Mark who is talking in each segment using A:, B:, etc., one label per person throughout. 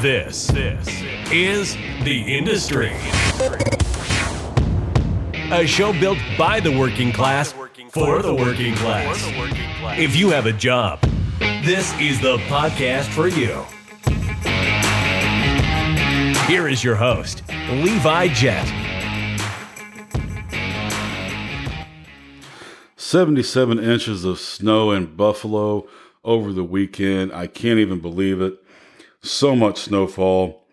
A: This, this is The Industry. A show built by the working class for the working class. If you have a job, this is the podcast for you. Here is your host, Levi Jett.
B: 77 inches of snow in Buffalo over the weekend. I can't even believe it. So much snowfall.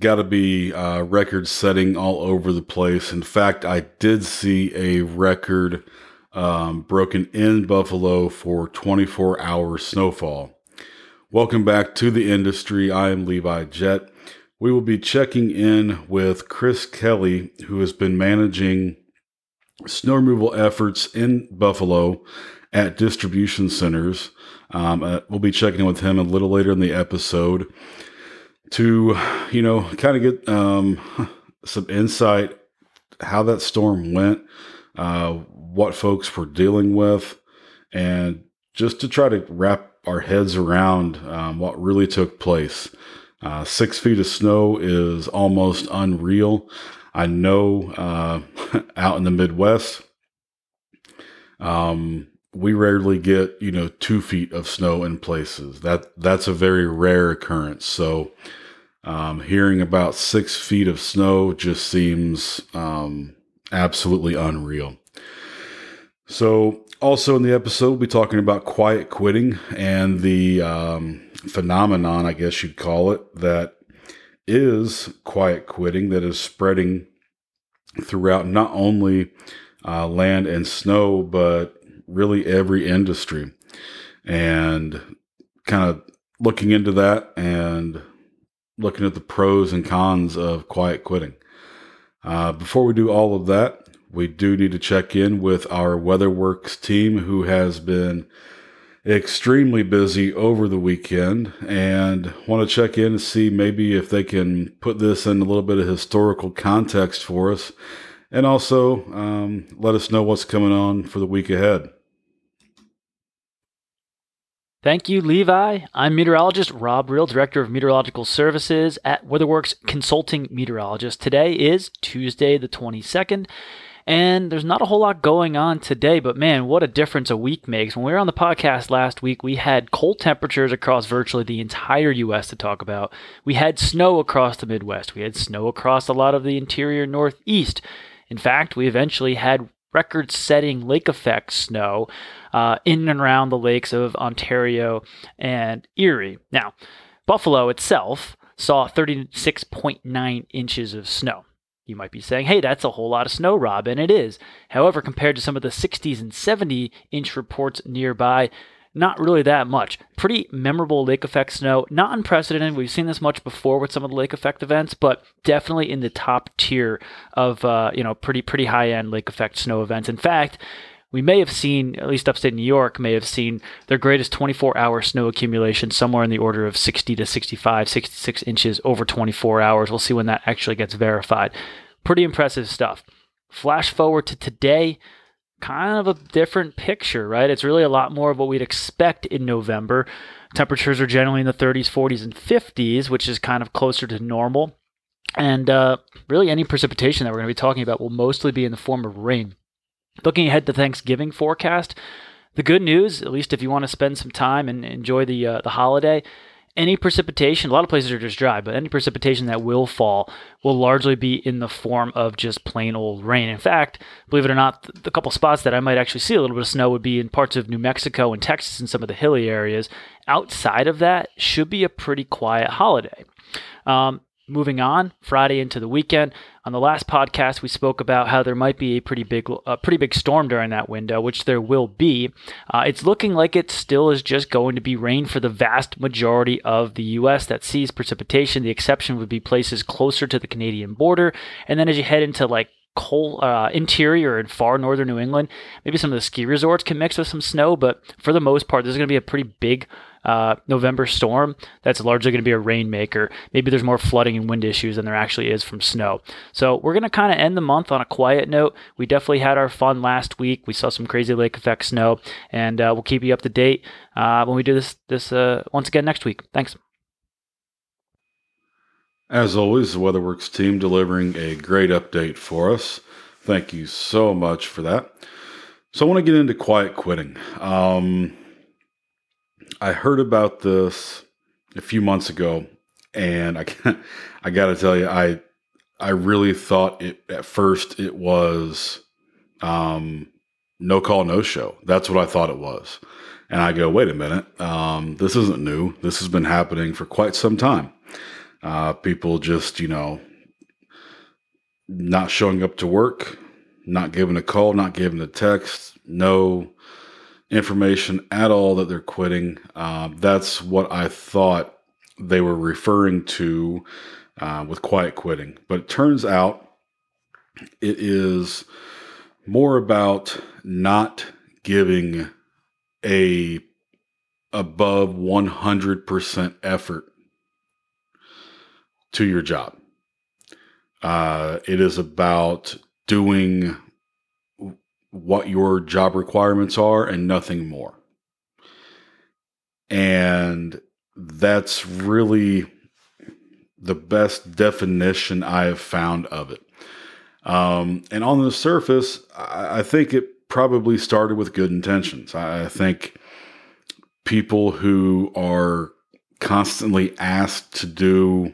B: Got to be uh, record setting all over the place. In fact, I did see a record um, broken in Buffalo for 24 hour snowfall. Welcome back to the industry. I am Levi Jett. We will be checking in with Chris Kelly, who has been managing snow removal efforts in Buffalo at distribution centers. Um, uh, we'll be checking in with him a little later in the episode to, you know, kind of get um, some insight how that storm went, uh, what folks were dealing with, and just to try to wrap our heads around um, what really took place. Uh, six feet of snow is almost unreal. I know uh, out in the Midwest, um, we rarely get you know two feet of snow in places. That that's a very rare occurrence. So um, hearing about six feet of snow just seems um, absolutely unreal. So also in the episode, we'll be talking about quiet quitting and the um, phenomenon, I guess you'd call it, that is quiet quitting that is spreading throughout not only uh, land and snow, but really every industry. And kind of looking into that and looking at the pros and cons of quiet quitting. Uh, before we do all of that, we do need to check in with our WeatherWorks team who has been extremely busy over the weekend and want to check in and see maybe if they can put this in a little bit of historical context for us and also um, let us know what's coming on for the week ahead.
C: Thank you, Levi. I'm meteorologist Rob Real, Director of Meteorological Services at WeatherWorks Consulting Meteorologist. Today is Tuesday, the 22nd, and there's not a whole lot going on today, but man, what a difference a week makes. When we were on the podcast last week, we had cold temperatures across virtually the entire U.S. to talk about. We had snow across the Midwest, we had snow across a lot of the interior Northeast. In fact, we eventually had record setting lake effect snow uh, in and around the lakes of Ontario and Erie. Now, Buffalo itself saw 36.9 inches of snow. You might be saying, hey, that's a whole lot of snow, Rob, and it is. However, compared to some of the 60s and 70 inch reports nearby, not really that much. Pretty memorable lake effect snow. Not unprecedented. We've seen this much before with some of the lake effect events, but definitely in the top tier of uh, you know pretty pretty high end lake effect snow events. In fact, we may have seen, at least upstate New York, may have seen their greatest 24 hour snow accumulation somewhere in the order of 60 to 65, 66 inches over 24 hours. We'll see when that actually gets verified. Pretty impressive stuff. Flash forward to today kind of a different picture, right? It's really a lot more of what we'd expect in November. Temperatures are generally in the 30s, 40s, and 50s, which is kind of closer to normal. And uh, really, any precipitation that we're going to be talking about will mostly be in the form of rain. Looking ahead to Thanksgiving forecast, the good news, at least if you want to spend some time and enjoy the uh, the holiday, any precipitation, a lot of places are just dry, but any precipitation that will fall will largely be in the form of just plain old rain. In fact, believe it or not, the couple spots that I might actually see a little bit of snow would be in parts of New Mexico and Texas and some of the hilly areas. Outside of that, should be a pretty quiet holiday. Um, moving on friday into the weekend on the last podcast we spoke about how there might be a pretty big a pretty big storm during that window which there will be. Uh, it's looking like it still is just going to be rain for the vast majority of the us that sees precipitation the exception would be places closer to the canadian border. And then as you head into like cold uh, interior and far northern New England. Maybe some of the ski resorts can mix with some snow, but for the most part, this is going to be a pretty big uh, November storm that's largely going to be a rainmaker. Maybe there's more flooding and wind issues than there actually is from snow. So we're going to kind of end the month on a quiet note. We definitely had our fun last week. We saw some crazy lake effect snow, and uh, we'll keep you up to date uh, when we do this this uh, once again next week. Thanks.
B: As always, the WeatherWorks team delivering a great update for us. Thank you so much for that. So, I want to get into quiet quitting. Um, I heard about this a few months ago, and I can't, I got to tell you, I I really thought it at first it was um, no call, no show. That's what I thought it was. And I go, wait a minute, um, this isn't new. This has been happening for quite some time. Uh, people just, you know, not showing up to work, not giving a call, not giving a text, no information at all that they're quitting. Uh, that's what I thought they were referring to uh, with quiet quitting. But it turns out it is more about not giving a above 100% effort to your job. Uh, it is about doing what your job requirements are and nothing more. And that's really the best definition I have found of it. Um, and on the surface, I, I, think it probably started with good intentions. I, I think people who are constantly asked to do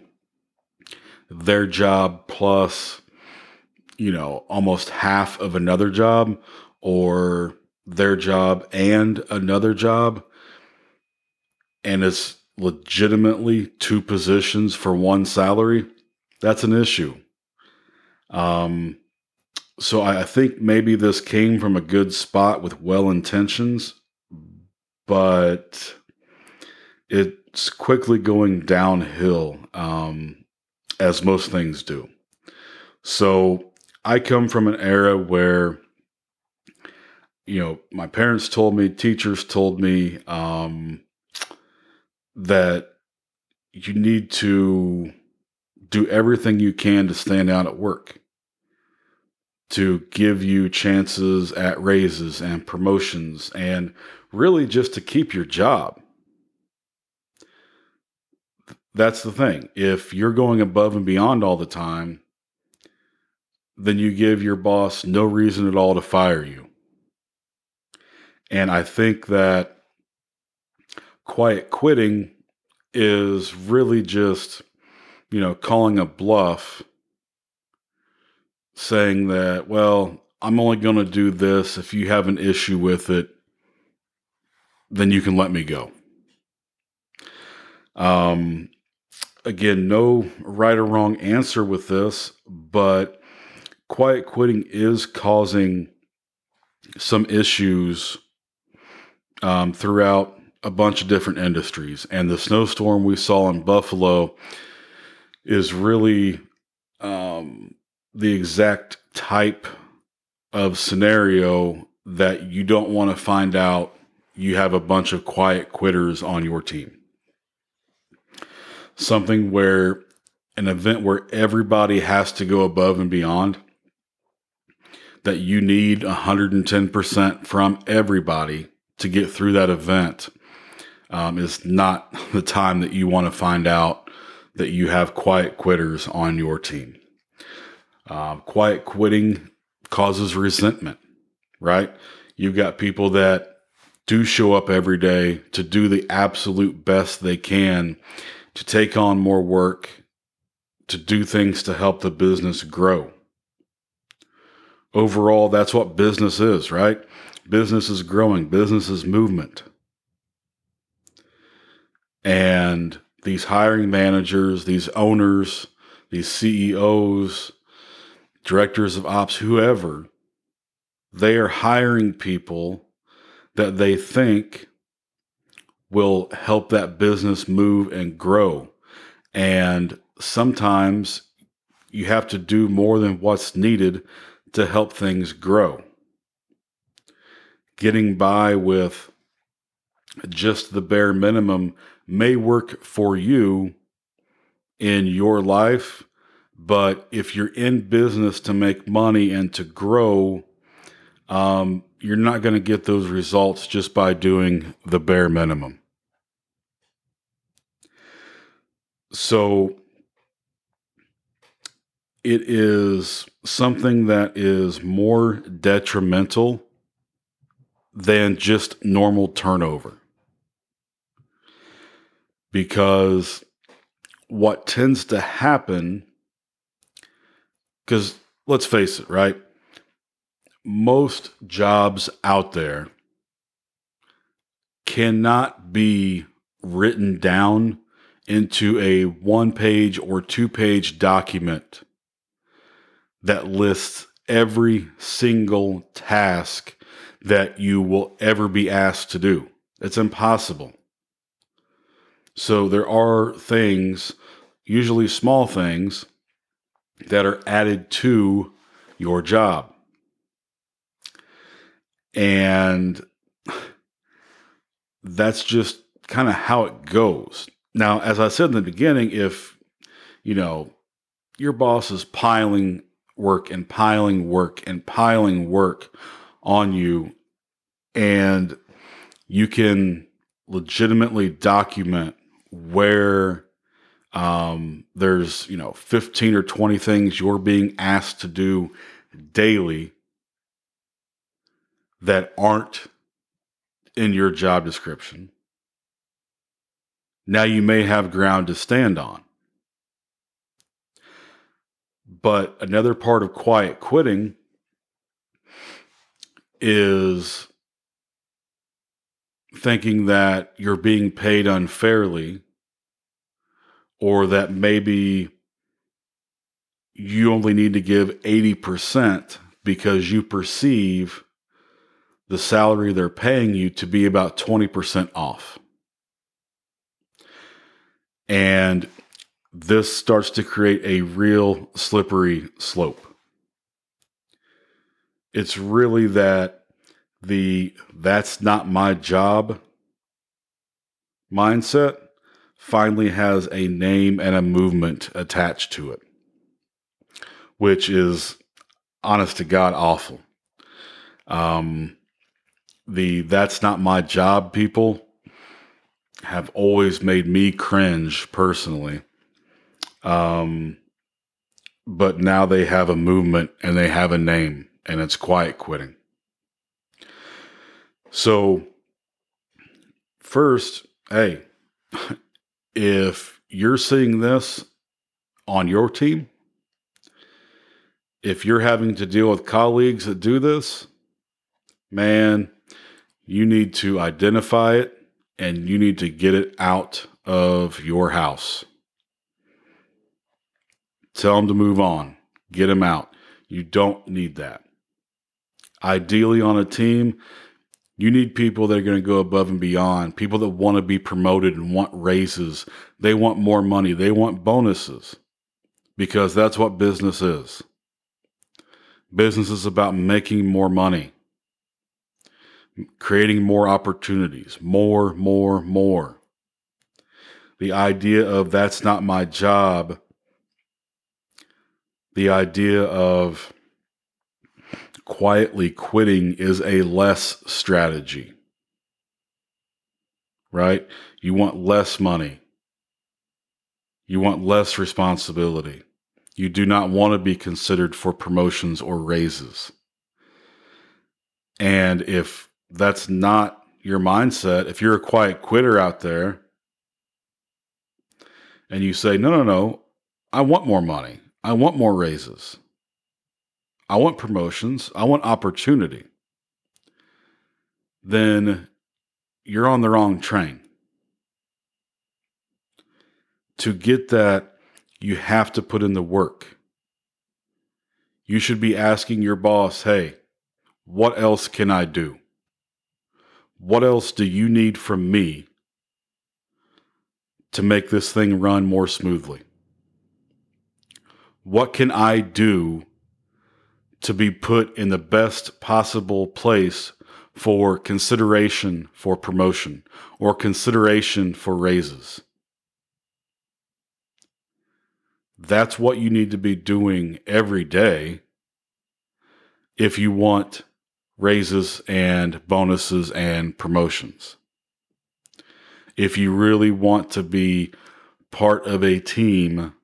B: their job plus, you know, almost half of another job or their job and another job. And it's legitimately two positions for one salary, that's an issue. Um, so I, I think maybe this came from a good spot with well intentions, but it's quickly going downhill, um, as most things do. So I come from an era where, you know, my parents told me, teachers told me, um, that you need to do everything you can to stand out at work, to give you chances at raises and promotions, and really just to keep your job. That's the thing. If you're going above and beyond all the time, then you give your boss no reason at all to fire you. And I think that quiet quitting is really just, you know, calling a bluff, saying that, well, I'm only going to do this. If you have an issue with it, then you can let me go. Um, again, no right or wrong answer with this, but quiet quitting is causing some issues um, throughout a bunch of different industries. And the snowstorm we saw in Buffalo is really um, the exact type of scenario that you don't want to find out you have a bunch of quiet quitters on your team. Something where an event where everybody has to go above and beyond, that you need 110% from everybody to get through that event um, is not the time that you want to find out that you have quiet quitters on your team. Uh, quiet quitting causes resentment, right? You've got people that do show up every day to do the absolute best they can to take on more work, to do things to help the business grow. Overall, that's what business is, right? Business is growing, business is movement. And these hiring managers, these owners, these CEOs, directors of ops, whoever, they are hiring people that they think will help that business move and grow. And sometimes you have to do more than what's needed to help things grow. Getting by with just the bare minimum may work for you in your life, but if you're in business to make money and to grow, um, you're not going to get those results just by doing the bare minimum. So, it is something that is more detrimental than just normal turnover. Because what tends to happen, because let's face it, right? Most jobs out there cannot be written down into a one page or two page document that lists every single task that you will ever be asked to do. It's impossible. So there are things, usually small things, that are added to your job. And that's just kind of how it goes. Now, as I said in the beginning, if, you know, your boss is piling work and piling work and piling work on you, and you can legitimately document where um, there's, you know, 15 or 20 things you're being asked to do daily that aren't in your job description. Now you may have ground to stand on. But another part of quiet quitting is thinking that you're being paid unfairly or that maybe you only need to give 80% because you perceive the salary they're paying you to be about 20% off. And this starts to create a real slippery slope. It's really that the that's not my job mindset finally has a name and a movement attached to it, which is honest to God awful. Um, the that's not my job people have always made me cringe personally. Um, but now they have a movement and they have a name, and it's quiet quitting. So, first, hey, if you're seeing this on your team, if you're having to deal with colleagues that do this, man, you need to identify it and you need to get it out of your house. Tell them to move on, get them out. You don't need that. Ideally, on a team, you need people that are going to go above and beyond, people that want to be promoted and want raises. They want more money, they want bonuses because that's what business is. Business is about making more money creating more opportunities, more, more, more. The idea of that's not my job, the idea of quietly quitting is a less strategy, right? You want less money, you want less responsibility. You do not want to be considered for promotions or raises. And if that's not your mindset, if you're a quiet quitter out there and you say, no, no, no, I want more money, I want more raises, I want promotions, I want opportunity, then you're on the wrong train. To get that, you have to put in the work. You should be asking your boss, hey, what else can I do? What else do you need from me to make this thing run more smoothly? What can I do to be put in the best possible place for consideration for promotion or consideration for raises? That's what you need to be doing every day if you want raises and bonuses and promotions. If you really want to be part of a team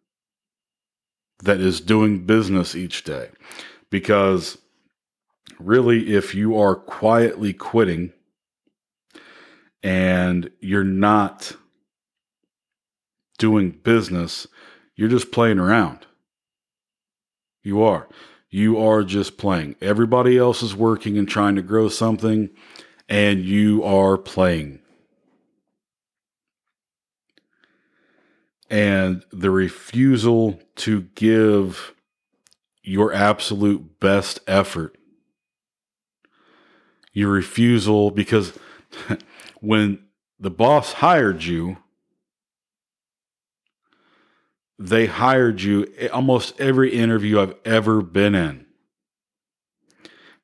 B: that is doing business each day. Because really, if you are quietly quitting and you're not doing business, you're just playing around. You are. You are just playing. Everybody else is working and trying to grow something, and you are playing. And the refusal to give your absolute best effort, your refusal, because when the boss hired you, they hired you almost every interview I've ever been in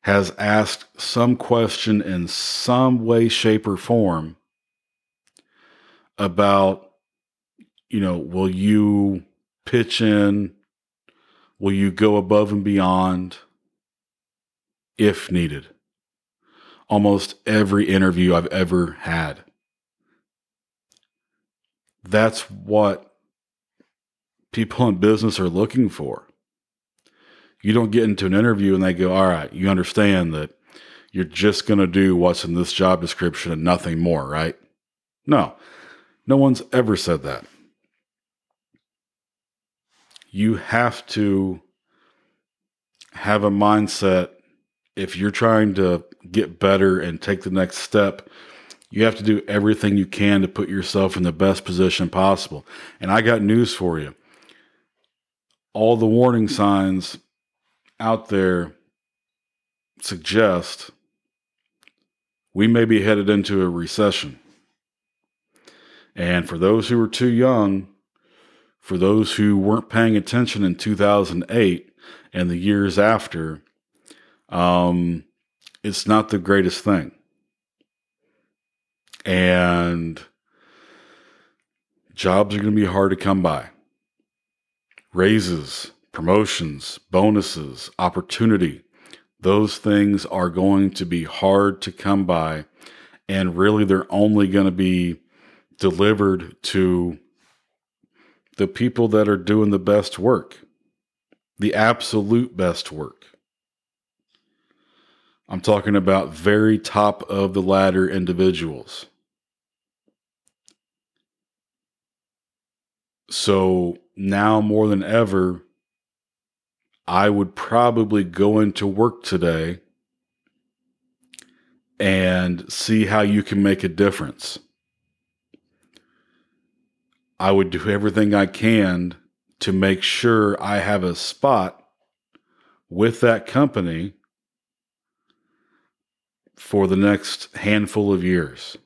B: has asked some question in some way shape or form about you know will you pitch in? Will you go above and beyond if needed? Almost every interview I've ever had. That's what people in business are looking for. You don't get into an interview and they go, All right, you understand that you're just going to do what's in this job description and nothing more, right? No, no one's ever said that. You have to have a mindset if you're trying to get better and take the next step you have to do everything you can to put yourself in the best position possible. And I got news for you all the warning signs out there suggest we may be headed into a recession. And for those who are too young, for those who weren't paying attention in 2008 and the years after, um, it's not the greatest thing. And jobs are going to be hard to come by raises, promotions, bonuses, opportunity. Those things are going to be hard to come by. And really, they're only going to be delivered to the people that are doing the best work, the absolute best work. I'm talking about very top of the ladder individuals. So now more than ever, I would probably go into work today and see how you can make a difference. I would do everything I can to make sure I have a spot with that company for the next handful of years.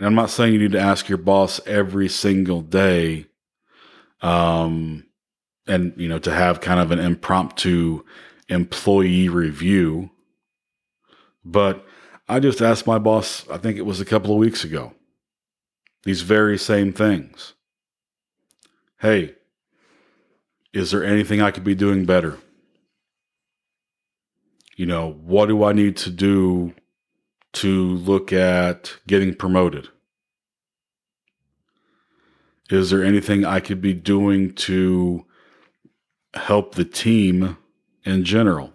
B: And I'm not saying you need to ask your boss every single day, um, and you know to have kind of an impromptu employee review. But I just asked my boss. I think it was a couple of weeks ago. These very same things. Hey, is there anything I could be doing better? You know, what do I need to do to look at getting promoted? Is there anything I could be doing to help the team in general?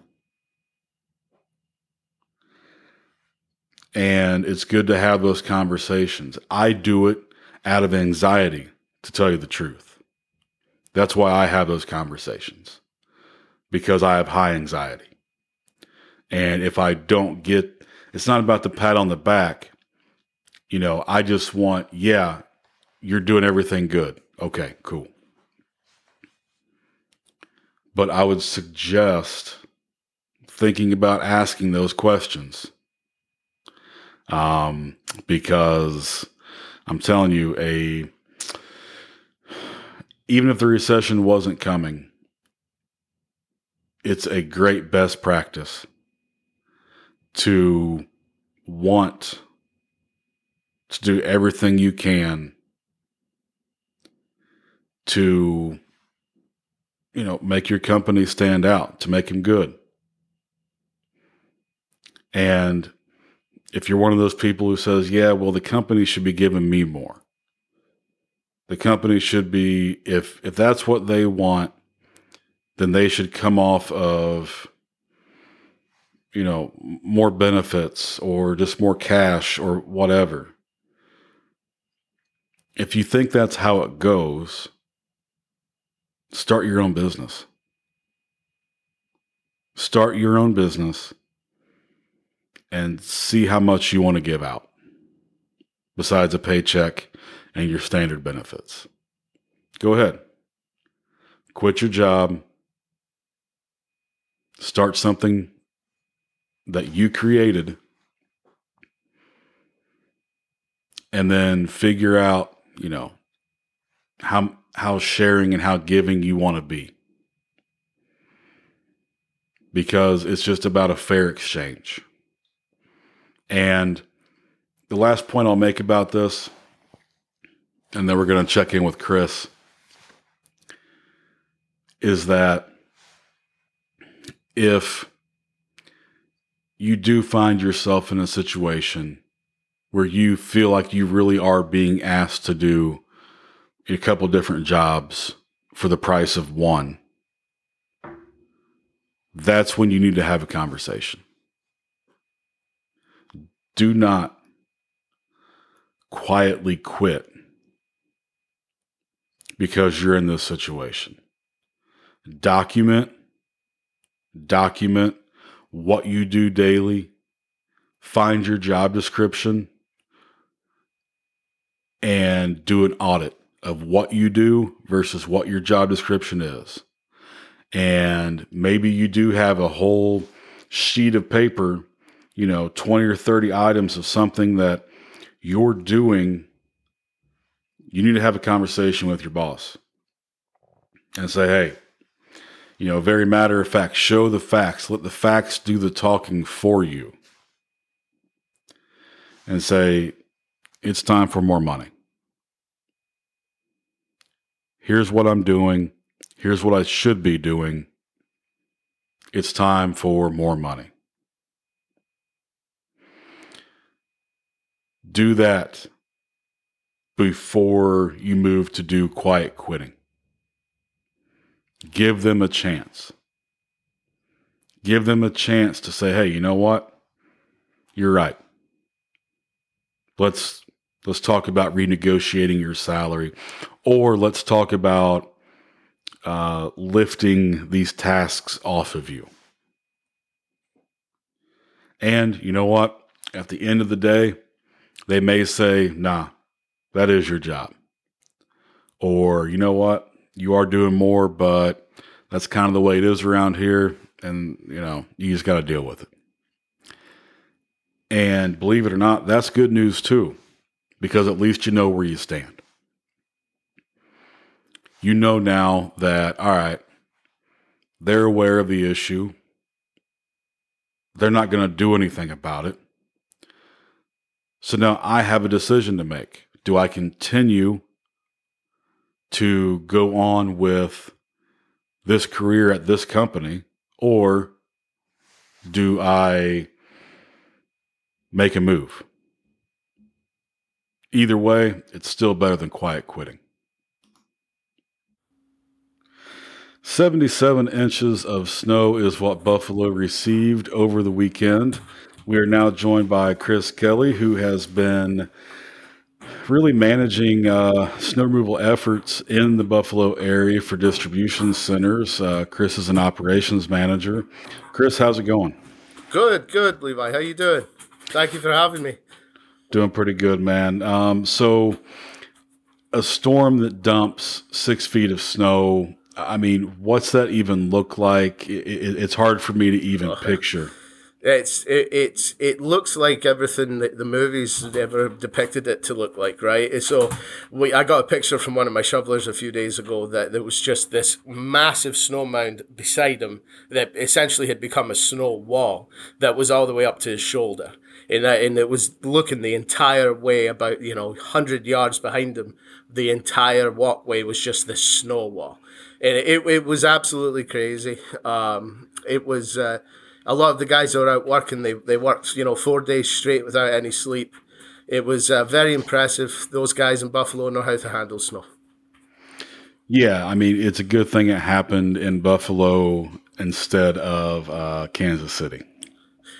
B: And it's good to have those conversations. I do it out of anxiety, to tell you the truth. That's why I have those conversations because I have high anxiety. And if I don't get it's not about the pat on the back. You know, I just want, yeah, you're doing everything good. Okay, cool. But I would suggest thinking about asking those questions. Um, because I'm telling you, a even if the recession wasn't coming, it's a great best practice to want to do everything you can to you know make your company stand out to make them good. And if you're one of those people who says yeah well the company should be giving me more. The company should be if if that's what they want, then they should come off of you know more benefits or just more cash or whatever. If you think that's how it goes, start your own business. Start your own business and see how much you want to give out besides a paycheck and your standard benefits. Go ahead. Quit your job. Start something that you created. And then figure out, you know, how how sharing and how giving you want to be. Because it's just about a fair exchange. And the last point I'll make about this, and then we're going to check in with Chris, is that if you do find yourself in a situation where you feel like you really are being asked to do a couple different jobs for the price of one, that's when you need to have a conversation. Do not quietly quit because you're in this situation. Document, document what you do daily, find your job description, and do an audit of what you do versus what your job description is. And maybe you do have a whole sheet of paper, you know, 20 or 30 items of something that you're doing. You need to have a conversation with your boss and say, hey, you know, very matter of fact, show the facts, let the facts do the talking for you. And say, it's time for more money here's what I'm doing, here's what I should be doing. It's time for more money. Do that before you move to do quiet quitting. Give them a chance. Give them a chance to say, hey, you know what? You're right. Let's let's talk about renegotiating your salary or let's talk about uh, lifting these tasks off of you. And you know what? At the end of the day, they may say, nah, that is your job. Or, you know what? You are doing more, but that's kind of the way it is around here. And, you know, you just got to deal with it. And believe it or not, that's good news too, because at least you know where you stand you know now that, all right, they're aware of the issue. They're not going to do anything about it. So now I have a decision to make. Do I continue to go on with this career at this company or do I make a move? Either way, it's still better than quiet quitting. 77 inches of snow is what Buffalo received over the weekend. We are now joined by Chris Kelly, who has been really managing uh, snow removal efforts in the Buffalo area for distribution centers. Uh, Chris is an operations manager. Chris, how's it going?
D: Good, good, Levi. How you doing? Thank you for having me.
B: Doing pretty good, man. Um, so, a storm that dumps six feet of snow I mean, what's that even look like? It, it, it's hard for me to even uh, picture.
D: It's it, it's it looks like everything that the movies ever depicted it to look like, right? So, we I got a picture from one of my shovelers a few days ago that there was just this massive snow mound beside him that essentially had become a snow wall that was all the way up to his shoulder, and that, and it was looking the entire way about you know hundred yards behind him. The entire walkway was just this snow wall and it, it was absolutely crazy. Um, it was uh, a lot of the guys that were out working. They they worked you know four days straight without any sleep. It was uh, very impressive. Those guys in Buffalo know how to handle snow.
B: Yeah, I mean, it's a good thing it happened in Buffalo instead of uh, Kansas City.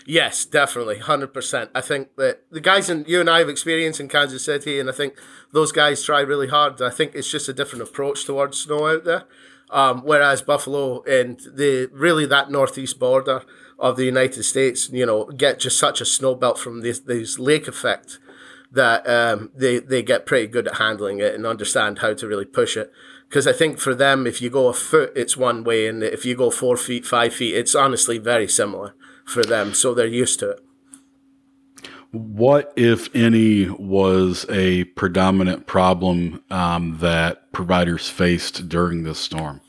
D: Yes, definitely, hundred percent. I think that the guys and you and I have experience in Kansas City, and I think those guys try really hard. I think it's just a different approach towards snow out there. Um, whereas Buffalo and the really that northeast border of the United States, you know, get just such a snow belt from this these lake effect that um, they they get pretty good at handling it and understand how to really push it. Because I think for them, if you go a foot, it's one way, and if you go four feet, five feet, it's honestly very similar for them. So they're used to it.
B: What, if any, was a predominant problem um, that providers faced during this storm?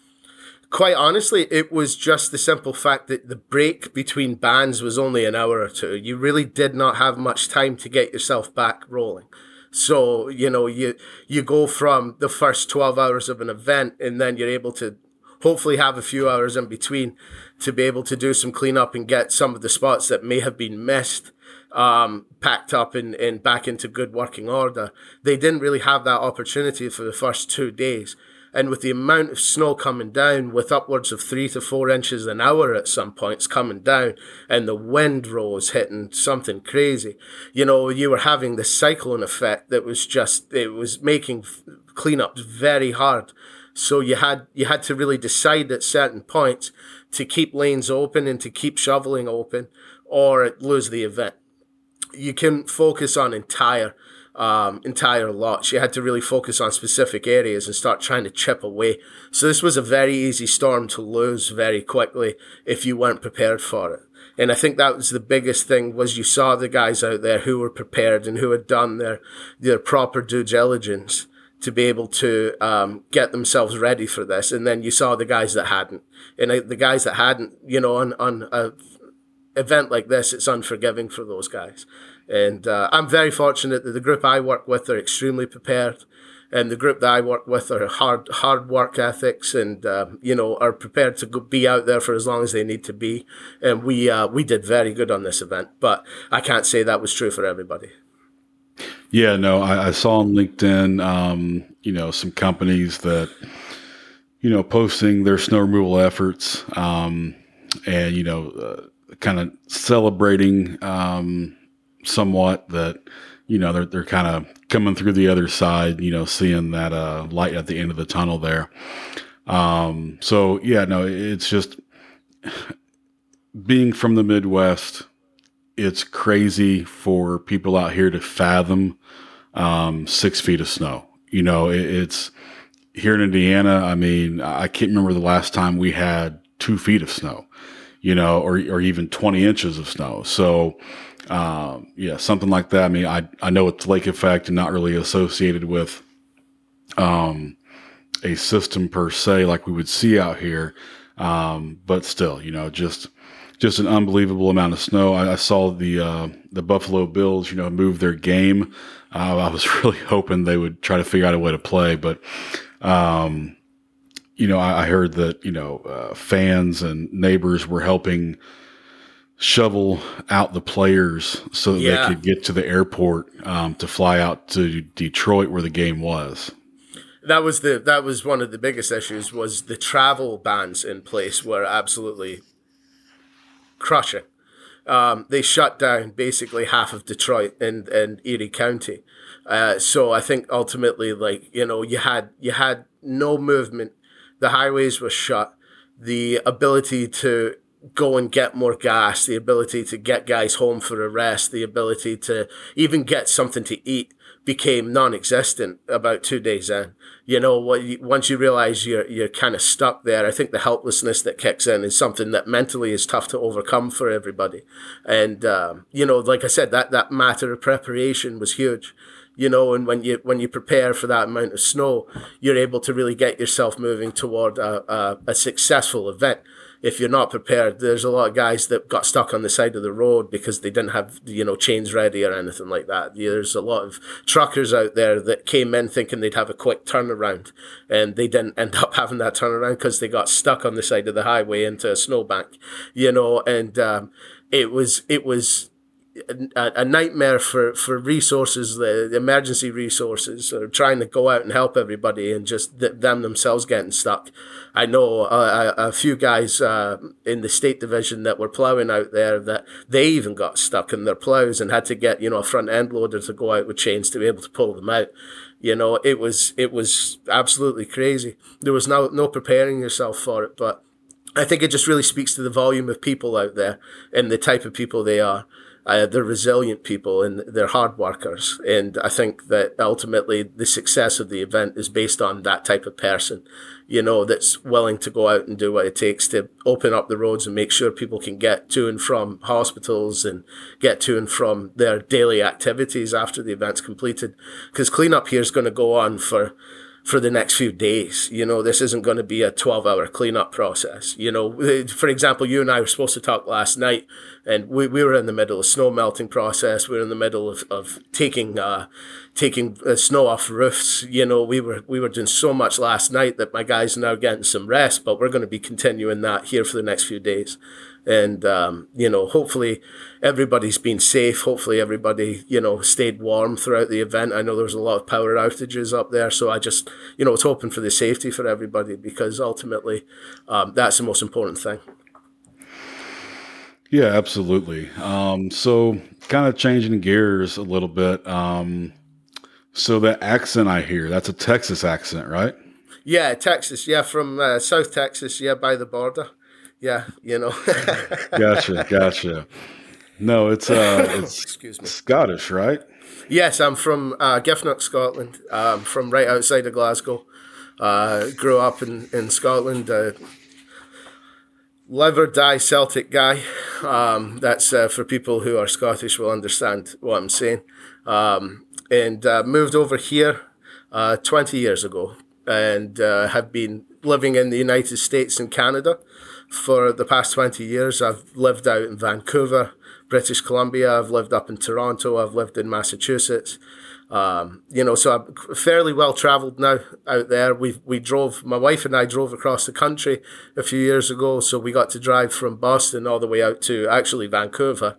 D: Quite honestly, it was just the simple fact that the break between bands was only an hour or two. You really did not have much time to get yourself back rolling. So, you know, you you go from the first 12 hours of an event and then you're able to hopefully have a few hours in between to be able to do some cleanup and get some of the spots that may have been missed um, packed up and, and back into good working order. They didn't really have that opportunity for the first two days. And with the amount of snow coming down, with upwards of three to four inches an hour at some points coming down, and the wind rose hitting something crazy, you know, you were having the cyclone effect that was just, it was making cleanups very hard. So you had you had to really decide at certain points to keep lanes open and to keep shoveling open, or lose the event. You can focus on entire um, entire lot. She had to really focus on specific areas and start trying to chip away. So this was a very easy storm to lose very quickly if you weren't prepared for it. And I think that was the biggest thing was you saw the guys out there who were prepared and who had done their their proper due diligence to be able to um, get themselves ready for this. And then you saw the guys that hadn't, and the guys that hadn't, you know, on on a event like this, it's unforgiving for those guys. And uh, I'm very fortunate that the group I work with are extremely prepared, and the group that I work with are hard hard work ethics, and uh, you know are prepared to be out there for as long as they need to be. And we uh, we did very good on this event, but I can't say that was true for everybody.
B: Yeah, no, I, I saw on LinkedIn, um, you know, some companies that, you know, posting their snow removal efforts, um, and you know, uh, kind of celebrating um, somewhat that, you know, they're they're kind of coming through the other side, you know, seeing that uh, light at the end of the tunnel there. Um, so yeah, no, it's just being from the Midwest it's crazy for people out here to fathom um, six feet of snow. You know, it, it's here in Indiana. I mean, I can't remember the last time we had two feet of snow, you know, or, or even 20 inches of snow. So, um, yeah, something like that. I mean, I, I know it's lake effect and not really associated with, um, a system per se, like we would see out here. Um, but still, you know, just, just an unbelievable amount of snow. I, I saw the uh, the Buffalo Bills, you know, move their game. Uh, I was really hoping they would try to figure out a way to play, but um, you know, I, I, heard that you know uh, fans and neighbors were helping shovel out the players so that yeah. they could get to the airport um, to fly out to Detroit where the game was.
D: That was the that was one of the biggest issues was the travel bans in place were absolutely crushing. Um, they shut down basically half of Detroit and, and Erie County. Uh, so I think ultimately, like you know, you had you had no movement. The highways were shut. The ability to go and get more gas, the ability to get guys home for a rest, the ability to even get something to eat became non-existent about two days in. You know, once you realize you're you're kind of stuck there, I think the helplessness that kicks in is something that mentally is tough to overcome for everybody. And um, you know, like I said, that that matter of preparation was huge. You know, and when you when you prepare for that amount of snow, you're able to really get yourself moving toward a, a, a successful event if you're not prepared, there's a lot of guys that got stuck on the side of the road because they didn't have, you know, chains ready or anything like that. There's a lot of truckers out there that came in thinking they'd have a quick turnaround and they didn't end up having that turnaround because they got stuck on the side of the highway into a snowbank, you know, and um, it was, it was, a, a, nightmare for, for resources, the, the, emergency resources, or trying to go out and help everybody and just th- them themselves getting stuck. I know a, a, a few guys uh, in the state division that were plowing out there that they even got stuck in their plows and had to get you know a front end loader to go out with chains to be able to pull them out. You know, it was it was absolutely crazy. There was no no preparing yourself for it, but I think it just really speaks to the volume of people out there and the type of people they are. Uh, they're resilient people and they're hard workers. And I think that ultimately the success of the event is based on that type of person, you know, that's willing to go out and do what it takes to open up the roads and make sure people can get to and from hospitals and get to and from their daily activities after the event's completed. Because cleanup here is going to go on for for the next few days. You know, this isn't going to be a 12 hour cleanup process. You know, for example, you and I were supposed to talk last night and we, we were in the middle of snow melting process. We were in the middle of, of taking, uh, taking uh, snow off roofs. You know, we were, we were doing so much last night that my guys are now getting some rest, but we're going to be continuing that here for the next few days and um, you know hopefully everybody's been safe. Hopefully everybody you know stayed warm throughout the event. I know there was a lot of power outages up there. So i just you know was hoping for the safety for everybody because ultimately um, that's the most important thing.
B: Yeah absolutely. Um, so kind of changing gears a little bit um, so that accent i hear that's a texas accent right?
D: Yeah texas. Yeah from uh, south texas. Yeah by the border yeah, you know.
B: gotcha, gotcha. No, it's uh, it's
D: Excuse me.
B: Scottish, right?
D: Yes, I'm from uh, Giffnock, Scotland. Um, from right outside of Glasgow. Uh, grew up in in Scotland. Uh, live or die Celtic guy. Um, that's uh, for people who are Scottish will understand what I'm saying. Um, and uh, moved over here uh, 20 years ago and uh, have been living in the United States and Canada for the past 20 years. I've lived out in Vancouver, British Columbia. I've lived up in Toronto. I've lived in Massachusetts. Um, you know, so I'm fairly well traveled now out there. We we drove, my wife and I drove across the country a few years ago. So we got to drive from Boston all the way out to actually Vancouver.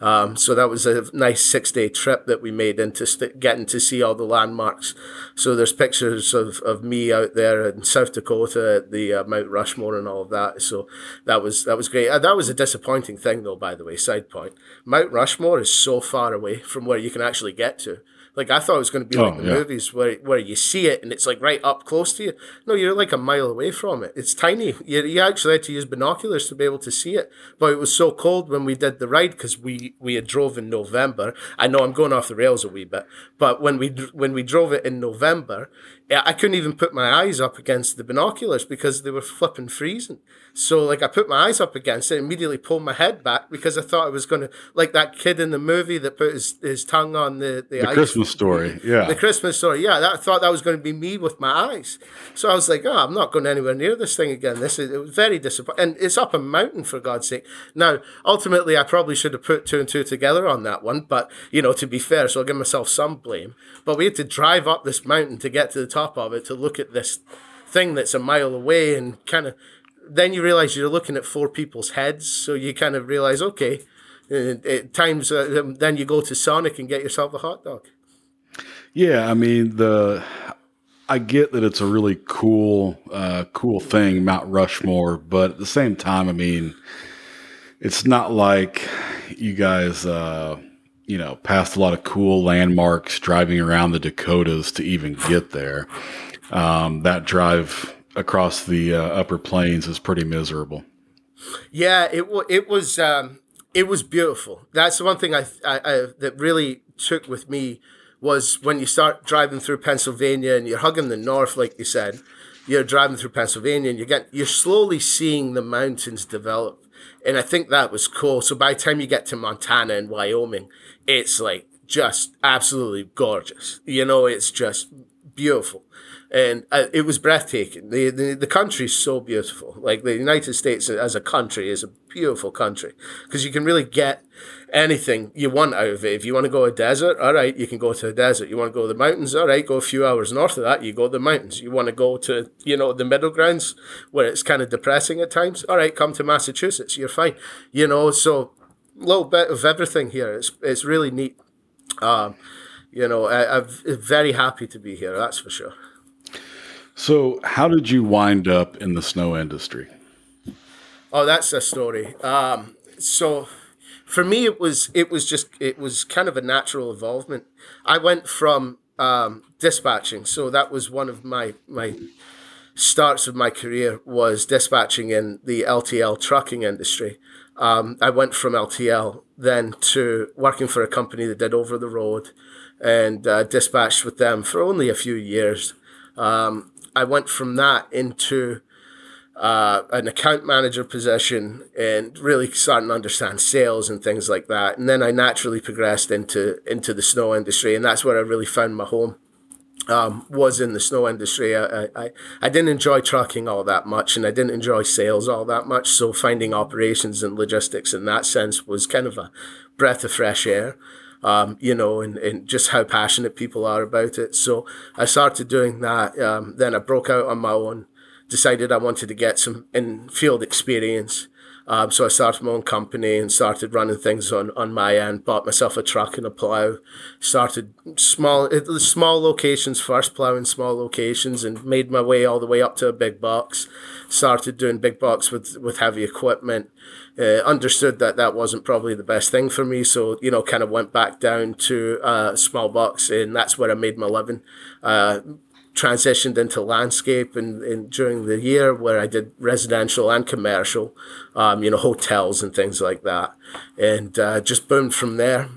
D: Um, so that was a nice six day trip that we made into st- getting to see all the landmarks. So there's pictures of, of me out there in South Dakota at the uh, Mount Rushmore and all of that. So that was that was great. Uh, that was a disappointing thing though, by the way. Side point: Mount Rushmore is so far away from where you can actually get to. Like I thought it was going to be oh, like oh, the yeah. movies where where you see it and it's like right up close to you. No, you're like a mile away from it. It's tiny. You, you actually had to use binoculars to be able to see it. But it was so cold when we did the ride because we we had drove in November. I know I'm going off the rails a wee bit, but when we when we drove it in November, I couldn't even put my eyes up against the binoculars because they were flipping freezing. So like I put my eyes up against it, immediately pulled my head back because I thought I was gonna like that kid in the movie that put his, his tongue on the
B: the, the Christmas story. Yeah,
D: the Christmas story. Yeah, that, I thought that was going to be me with my eyes. So I was like, oh, I'm not going anywhere near this thing again. This is it was very disappointing, and it's up a mountain for God's sake. Now, ultimately, I probably should have put two and two together on that one, but you know, to be fair, so I'll give myself some blame. But we had to drive up this mountain to get to the top of it to look at this thing that's a mile away and kind of then you realize you're looking at four people's heads, so you kind of realize, okay, at times uh, then you go to Sonic and get yourself a hot dog.
B: Yeah, I mean the I get that it's a really cool uh, cool thing, Mount Rushmore, but at the same time, I mean, it's not like you guys uh, you know passed a lot of cool landmarks driving around the Dakotas to even get there. Um, that drive across the uh, upper plains is pretty miserable.
D: Yeah, it w- it was um, it was beautiful. That's the one thing I, I, I, that really took with me was when you start driving through Pennsylvania and you're hugging the north, like you said. You're driving through Pennsylvania and you get you're slowly seeing the mountains develop, and I think that was cool. So by the time you get to Montana and Wyoming, it's like just absolutely gorgeous. You know, it's just beautiful and uh, it was breathtaking. The, the the country's so beautiful. Like the United States as a country is a beautiful country because you can really get anything you want out of it. If you want to go a desert, all right, you can go to a desert. You want to go to the mountains, all right, go a few hours north of that, you go to the mountains. You want to go to you know the middle grounds where it's kind of depressing at times, all right, come to Massachusetts. You're fine. You know, so a little bit of everything here. It's it's really neat. Um, you know, I, I'm very happy to be here. That's for sure.
B: So, how did you wind up in the snow industry?
D: Oh, that's a story. Um, so, for me, it was it was just it was kind of a natural involvement. I went from um, dispatching, so that was one of my my starts of my career was dispatching in the LTL trucking industry. Um, I went from LTL then to working for a company that did over the road and uh, dispatched with them for only a few years. Um, I went from that into uh, an account manager position and really starting to understand sales and things like that. And then I naturally progressed into into the snow industry, and that's where I really found my home um, was in the snow industry. I, I, I didn't enjoy trucking all that much and I didn't enjoy sales all that much. So finding operations and logistics in that sense was kind of a breath of fresh air. Um, you know, and, and just how passionate people are about it. So I started doing that. Um, then I broke out on my own, decided I wanted to get some in field experience. Um, so I started my own company and started running things on, on my end. Bought myself a truck and a plow. Started small small locations first, plowing small locations, and made my way all the way up to a big box. Started doing big box with with heavy equipment. Uh, understood that that wasn't probably the best thing for me, so you know, kind of went back down to a small box, and that's where I made my living. Uh, transitioned into landscape and, during the year where I did residential and commercial, um, you know, hotels and things like that, and uh, just boomed from there.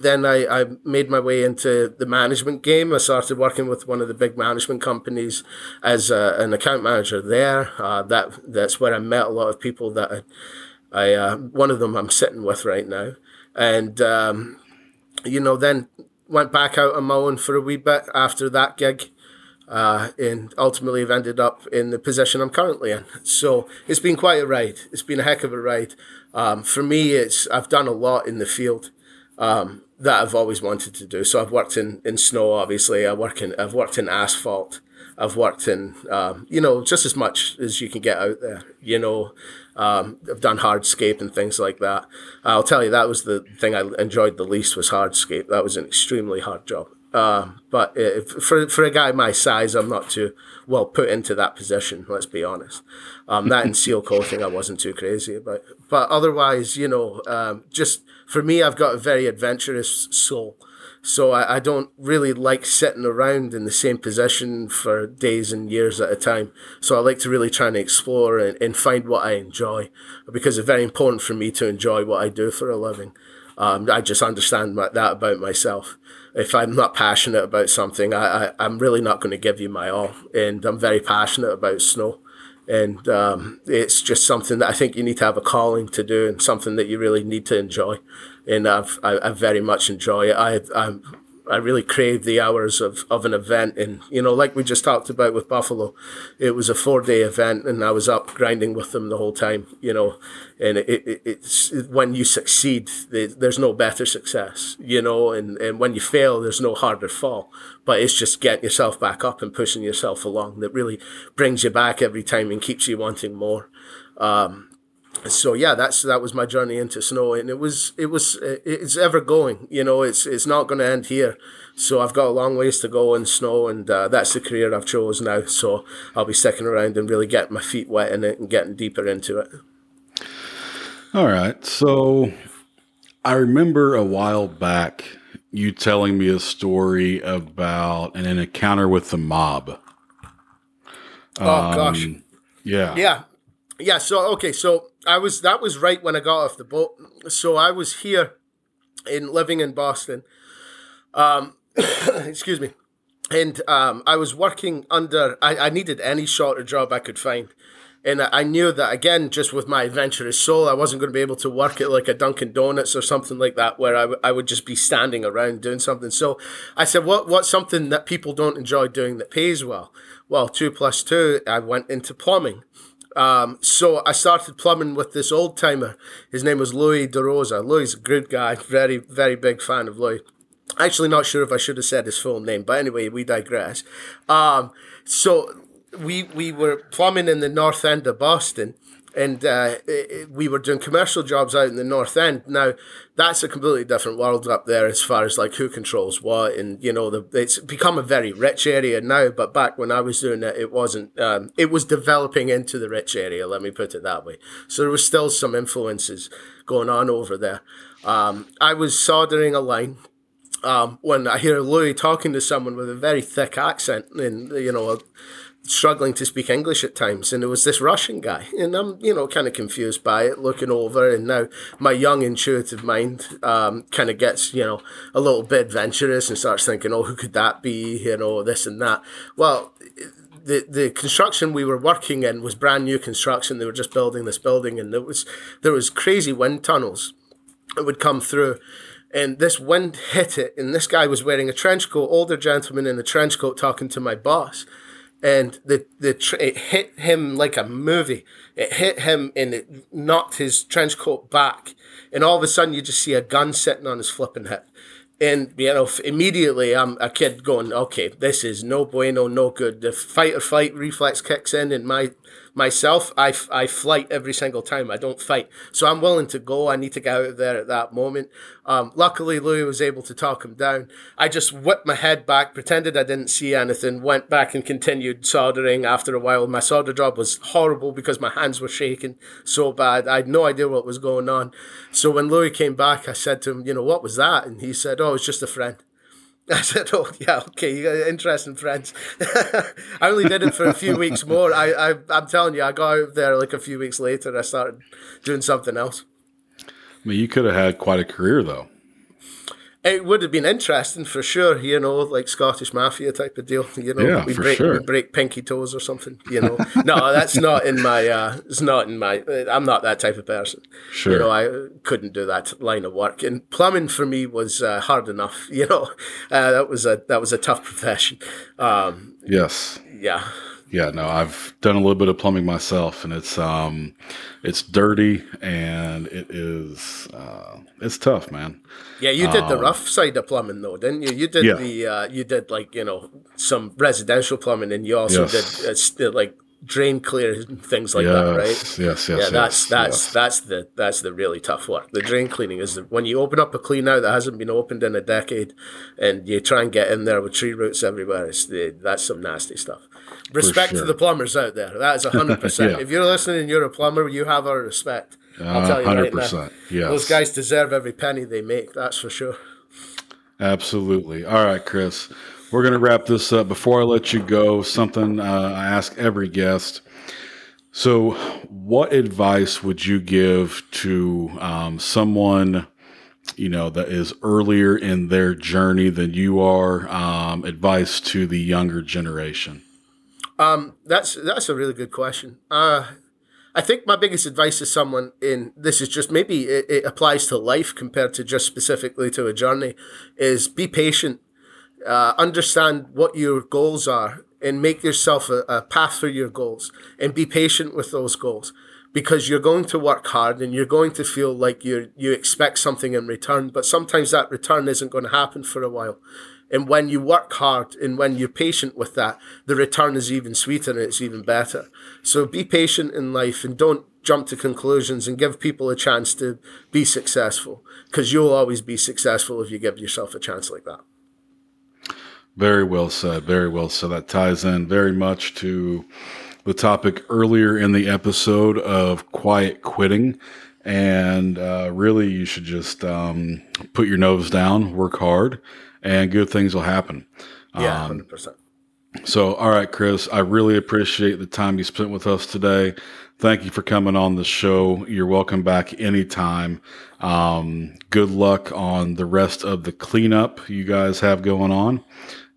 D: Then I, I made my way into the management game. I started working with one of the big management companies as a, an account manager there. Uh, that that's where I met a lot of people that I, I uh, one of them I'm sitting with right now, and um, you know then went back out on my own for a wee bit after that gig uh, and ultimately have ended up in the position I'm currently in. So it's been quite a ride. It's been a heck of a ride. Um, for me, it's I've done a lot in the field um, that I've always wanted to do. So I've worked in, in snow, obviously. I work in I've worked in asphalt. I've worked in um, you know just as much as you can get out there. You know, um, I've done hardscape and things like that. I'll tell you that was the thing I enjoyed the least was hardscape. That was an extremely hard job. Uh, but for for a guy my size, I'm not too well put into that position. Let's be honest. Um, that and seal coating, I wasn't too crazy about. But otherwise, you know, um, just for me, I've got a very adventurous soul. So I, I don't really like sitting around in the same position for days and years at a time. So I like to really try and explore and, and find what I enjoy because it's very important for me to enjoy what I do for a living. Um, I just understand my, that about myself if I'm not passionate about something, I, I am really not going to give you my all. And I'm very passionate about snow, and um, it's just something that I think you need to have a calling to do, and something that you really need to enjoy. And I've I, I very much enjoy it. I I'm I really crave the hours of, of an event. And, you know, like we just talked about with Buffalo, it was a four day event and I was up grinding with them the whole time, you know. And it, it, it's when you succeed, there's no better success, you know, and, and when you fail, there's no harder fall. But it's just getting yourself back up and pushing yourself along that really brings you back every time and keeps you wanting more. Um, so yeah, that's that was my journey into snow, and it was it was it's ever going. You know, it's it's not going to end here. So I've got a long ways to go in snow, and uh, that's the career I've chose now. So I'll be sticking around and really getting my feet wet in it and getting deeper into it.
B: All right. So I remember a while back you telling me a story about an, an encounter with the mob.
D: Oh um, gosh.
B: Yeah.
D: Yeah. Yeah. So okay. So I was that was right when I got off the boat. So I was here in living in Boston. Um, excuse me. And um, I was working under. I, I needed any shorter job I could find, and I, I knew that again, just with my adventurous soul, I wasn't going to be able to work at like a Dunkin' Donuts or something like that, where I, w- I would just be standing around doing something. So I said, "What what's something that people don't enjoy doing that pays well?" Well, two plus two, I went into plumbing. Um, so I started plumbing with this old timer. His name was Louis DeRosa. Louis a good guy, very, very big fan of Louis. Actually, not sure if I should have said his full name, but anyway, we digress. Um, so we we were plumbing in the north end of Boston, and uh, it, we were doing commercial jobs out in the north end. Now that's a completely different world up there as far as like who controls what, and you know the, it's become a very rich area now. But back when I was doing it, it wasn't. Um, it was developing into the rich area. Let me put it that way. So there was still some influences going on over there. Um, I was soldering a line um, when I hear Louis talking to someone with a very thick accent and you know struggling to speak English at times, and it was this Russian guy, and I'm you know kind of confused by it, looking over, and now my young intuitive mind um, kind of gets you know a little bit adventurous and starts thinking, oh, who could that be? You know, this and that. Well. The, the construction we were working in was brand new construction. They were just building this building, and there was there was crazy wind tunnels that would come through, and this wind hit it, and this guy was wearing a trench coat, older gentleman in a trench coat, talking to my boss and the the tr- it hit him like a movie. It hit him and it knocked his trench coat back, and all of a sudden you just see a gun sitting on his flipping hip. And you know, immediately I'm a kid going, okay, this is no bueno, no good. The fight or flight reflex kicks in, and my myself, I, I flight every single time. I don't fight. So I'm willing to go. I need to get out of there at that moment. Um, luckily, Louis was able to talk him down. I just whipped my head back, pretended I didn't see anything, went back and continued soldering after a while. My solder job was horrible because my hands were shaking so bad. I had no idea what was going on. So when Louis came back, I said to him, you know, what was that? And he said, oh, it's just a friend. I said, "Oh yeah, okay, you got interesting friends." I only did it for a few weeks more. I, I, I'm telling you, I got out there like a few weeks later. I started doing something else.
B: I mean, you could have had quite a career though
D: it would have been interesting for sure, you know, like Scottish Mafia type of deal. You know,
B: yeah,
D: we
B: for
D: break
B: sure.
D: we break pinky toes or something. You know, no, that's not in my. Uh, it's not in my. I'm not that type of person.
B: Sure,
D: you know, I couldn't do that line of work. And plumbing for me was uh, hard enough. You know, uh, that was a that was a tough profession. Um,
B: yes.
D: Yeah.
B: Yeah, no, I've done a little bit of plumbing myself, and it's um, it's dirty and it is uh, it's tough, man.
D: Yeah, you did
B: um,
D: the rough side of plumbing though, didn't you? You did
B: Yeah.
D: the uh, you did like you know some residential plumbing, and you also
B: Yes.
D: did uh, st- like drain clear and things like
B: yes,
D: that, right?
B: yes, yes,
D: yeah,
B: yes,
D: that's that's that's the that's the really tough work. The drain cleaning is the, when you open up a clean out that hasn't been opened in a decade, and you try and get in there with tree roots everywhere. It's the, that's some nasty stuff. Respect
B: sure.
D: to the plumbers out there. That is hundred percent.
B: Yeah.
D: If you're listening, and you're a plumber. You have our respect. I'll
B: Uh,
D: tell you right now.
B: 100%, yes.
D: Those guys deserve every penny they make. That's for sure.
B: Absolutely. All right, Chris. We're going to wrap this up. Before I let you go, something uh, I ask every guest. So, what advice would you give to um, someone, you know, that is earlier in their journey than you are? Um, advice to the younger generation.
D: Um, that's that's a really good question. Uh, I think my biggest advice to someone in this is just maybe it, it applies to life compared to just specifically to a journey is be patient, uh, understand what your goals are, and make yourself a, a path for your goals, and be patient with those goals because you're going to work hard and you're going to feel like you you expect something in return, but sometimes that return isn't going to happen for a while. And when you work hard and when you're patient with that, the return is even sweeter and it's even better. So be patient in life and don't jump to conclusions and give people a chance to be successful because you'll always be successful if you give yourself a chance like that.
B: Very well said. Very well said. That ties in very much to the topic earlier in the episode of quiet quitting. And uh, really, you should just um, put your nose down, work hard, and good things will happen.
D: Yeah,
B: Um,
D: 100%.
B: So, all right, Chris, I really appreciate the time you spent with us today. Thank you for coming on the show. You're welcome back anytime. Um, good luck on the rest of the cleanup you guys have going on.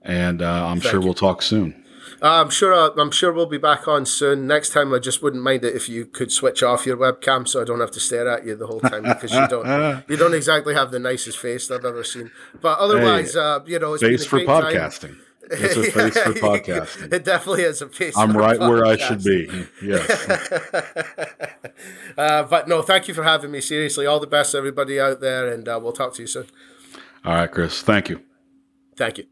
B: And uh, I'm sure
D: you.
B: we'll talk soon.
D: I'm sure. Uh, I'm sure we'll be back on soon. Next time, I just wouldn't mind it if you could switch off your webcam, so I don't have to stare at you the whole time because you don't. you don't exactly have the nicest face I've ever seen. But otherwise, uh, you know, it's
B: Face for
D: a time.
B: podcasting. It's a face for podcasting.
D: It definitely is a face. For I'm
B: right where I should be. Yes.
D: Uh, but no, thank you for having me. Seriously, all the best, to everybody out there, and uh, we'll talk to you soon.
B: All right, Chris. Thank you.
D: Thank you.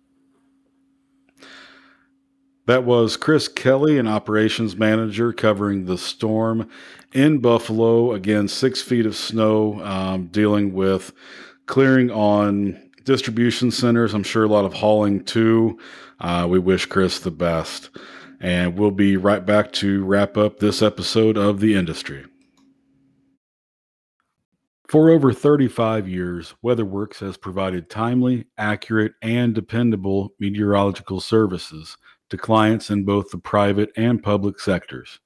B: That was Chris Kelly, an operations manager covering the storm in Buffalo. Again, six feet of snow, um, dealing with clearing on distribution centers. I'm sure a lot of hauling too. Uh, we wish Chris the best. And we'll be right back to wrap up this episode of The Industry. For over 35 years, WeatherWorks has provided timely, accurate, and dependable meteorological services to clients in both the private and public sectors.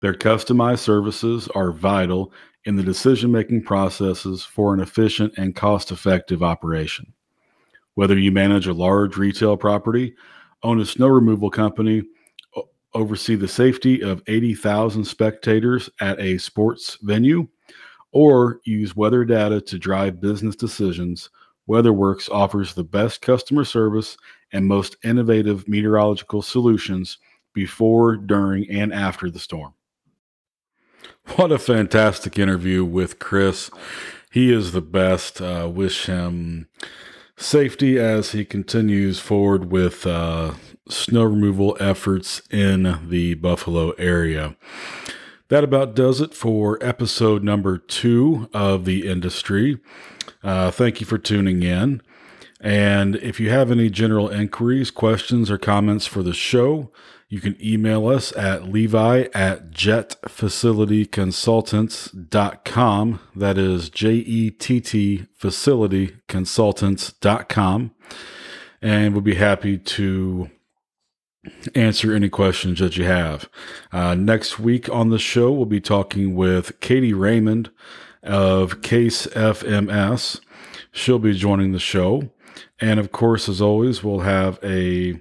B: Their customized services are vital in the decision making processes for an efficient and cost effective operation. Whether you manage a large retail property, own a snow removal company, oversee the safety of 80,000 spectators at a sports venue, or use weather data to drive business decisions, WeatherWorks offers the best customer service and most innovative meteorological solutions before, during, and after the storm. What a fantastic interview with Chris. He is the best. Uh, wish him safety as he continues forward with uh, snow removal efforts in the Buffalo area. That about does it for episode number two of the industry. Uh, thank you for tuning in. And if you have any general inquiries, questions, or comments for the show, you can email us at levi at jettfacilityconsultants.com. That is J E T T facilityconsultants.com. And we'll be happy to answer any questions that you have. Uh, next week on the show, we'll be talking with Katie Raymond of Case FMS. She'll be joining the show. And of course, as always, we'll have a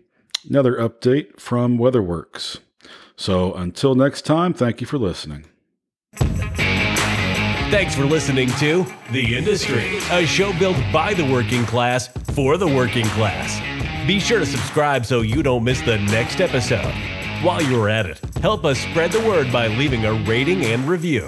B: another update from WeatherWorks. So until next time, thank you for listening.
A: Thanks for listening to The Industry, a show built by the working class for the working class. Be sure to subscribe so you don't miss the next episode. While you're at it, help us spread the word by leaving a rating and review.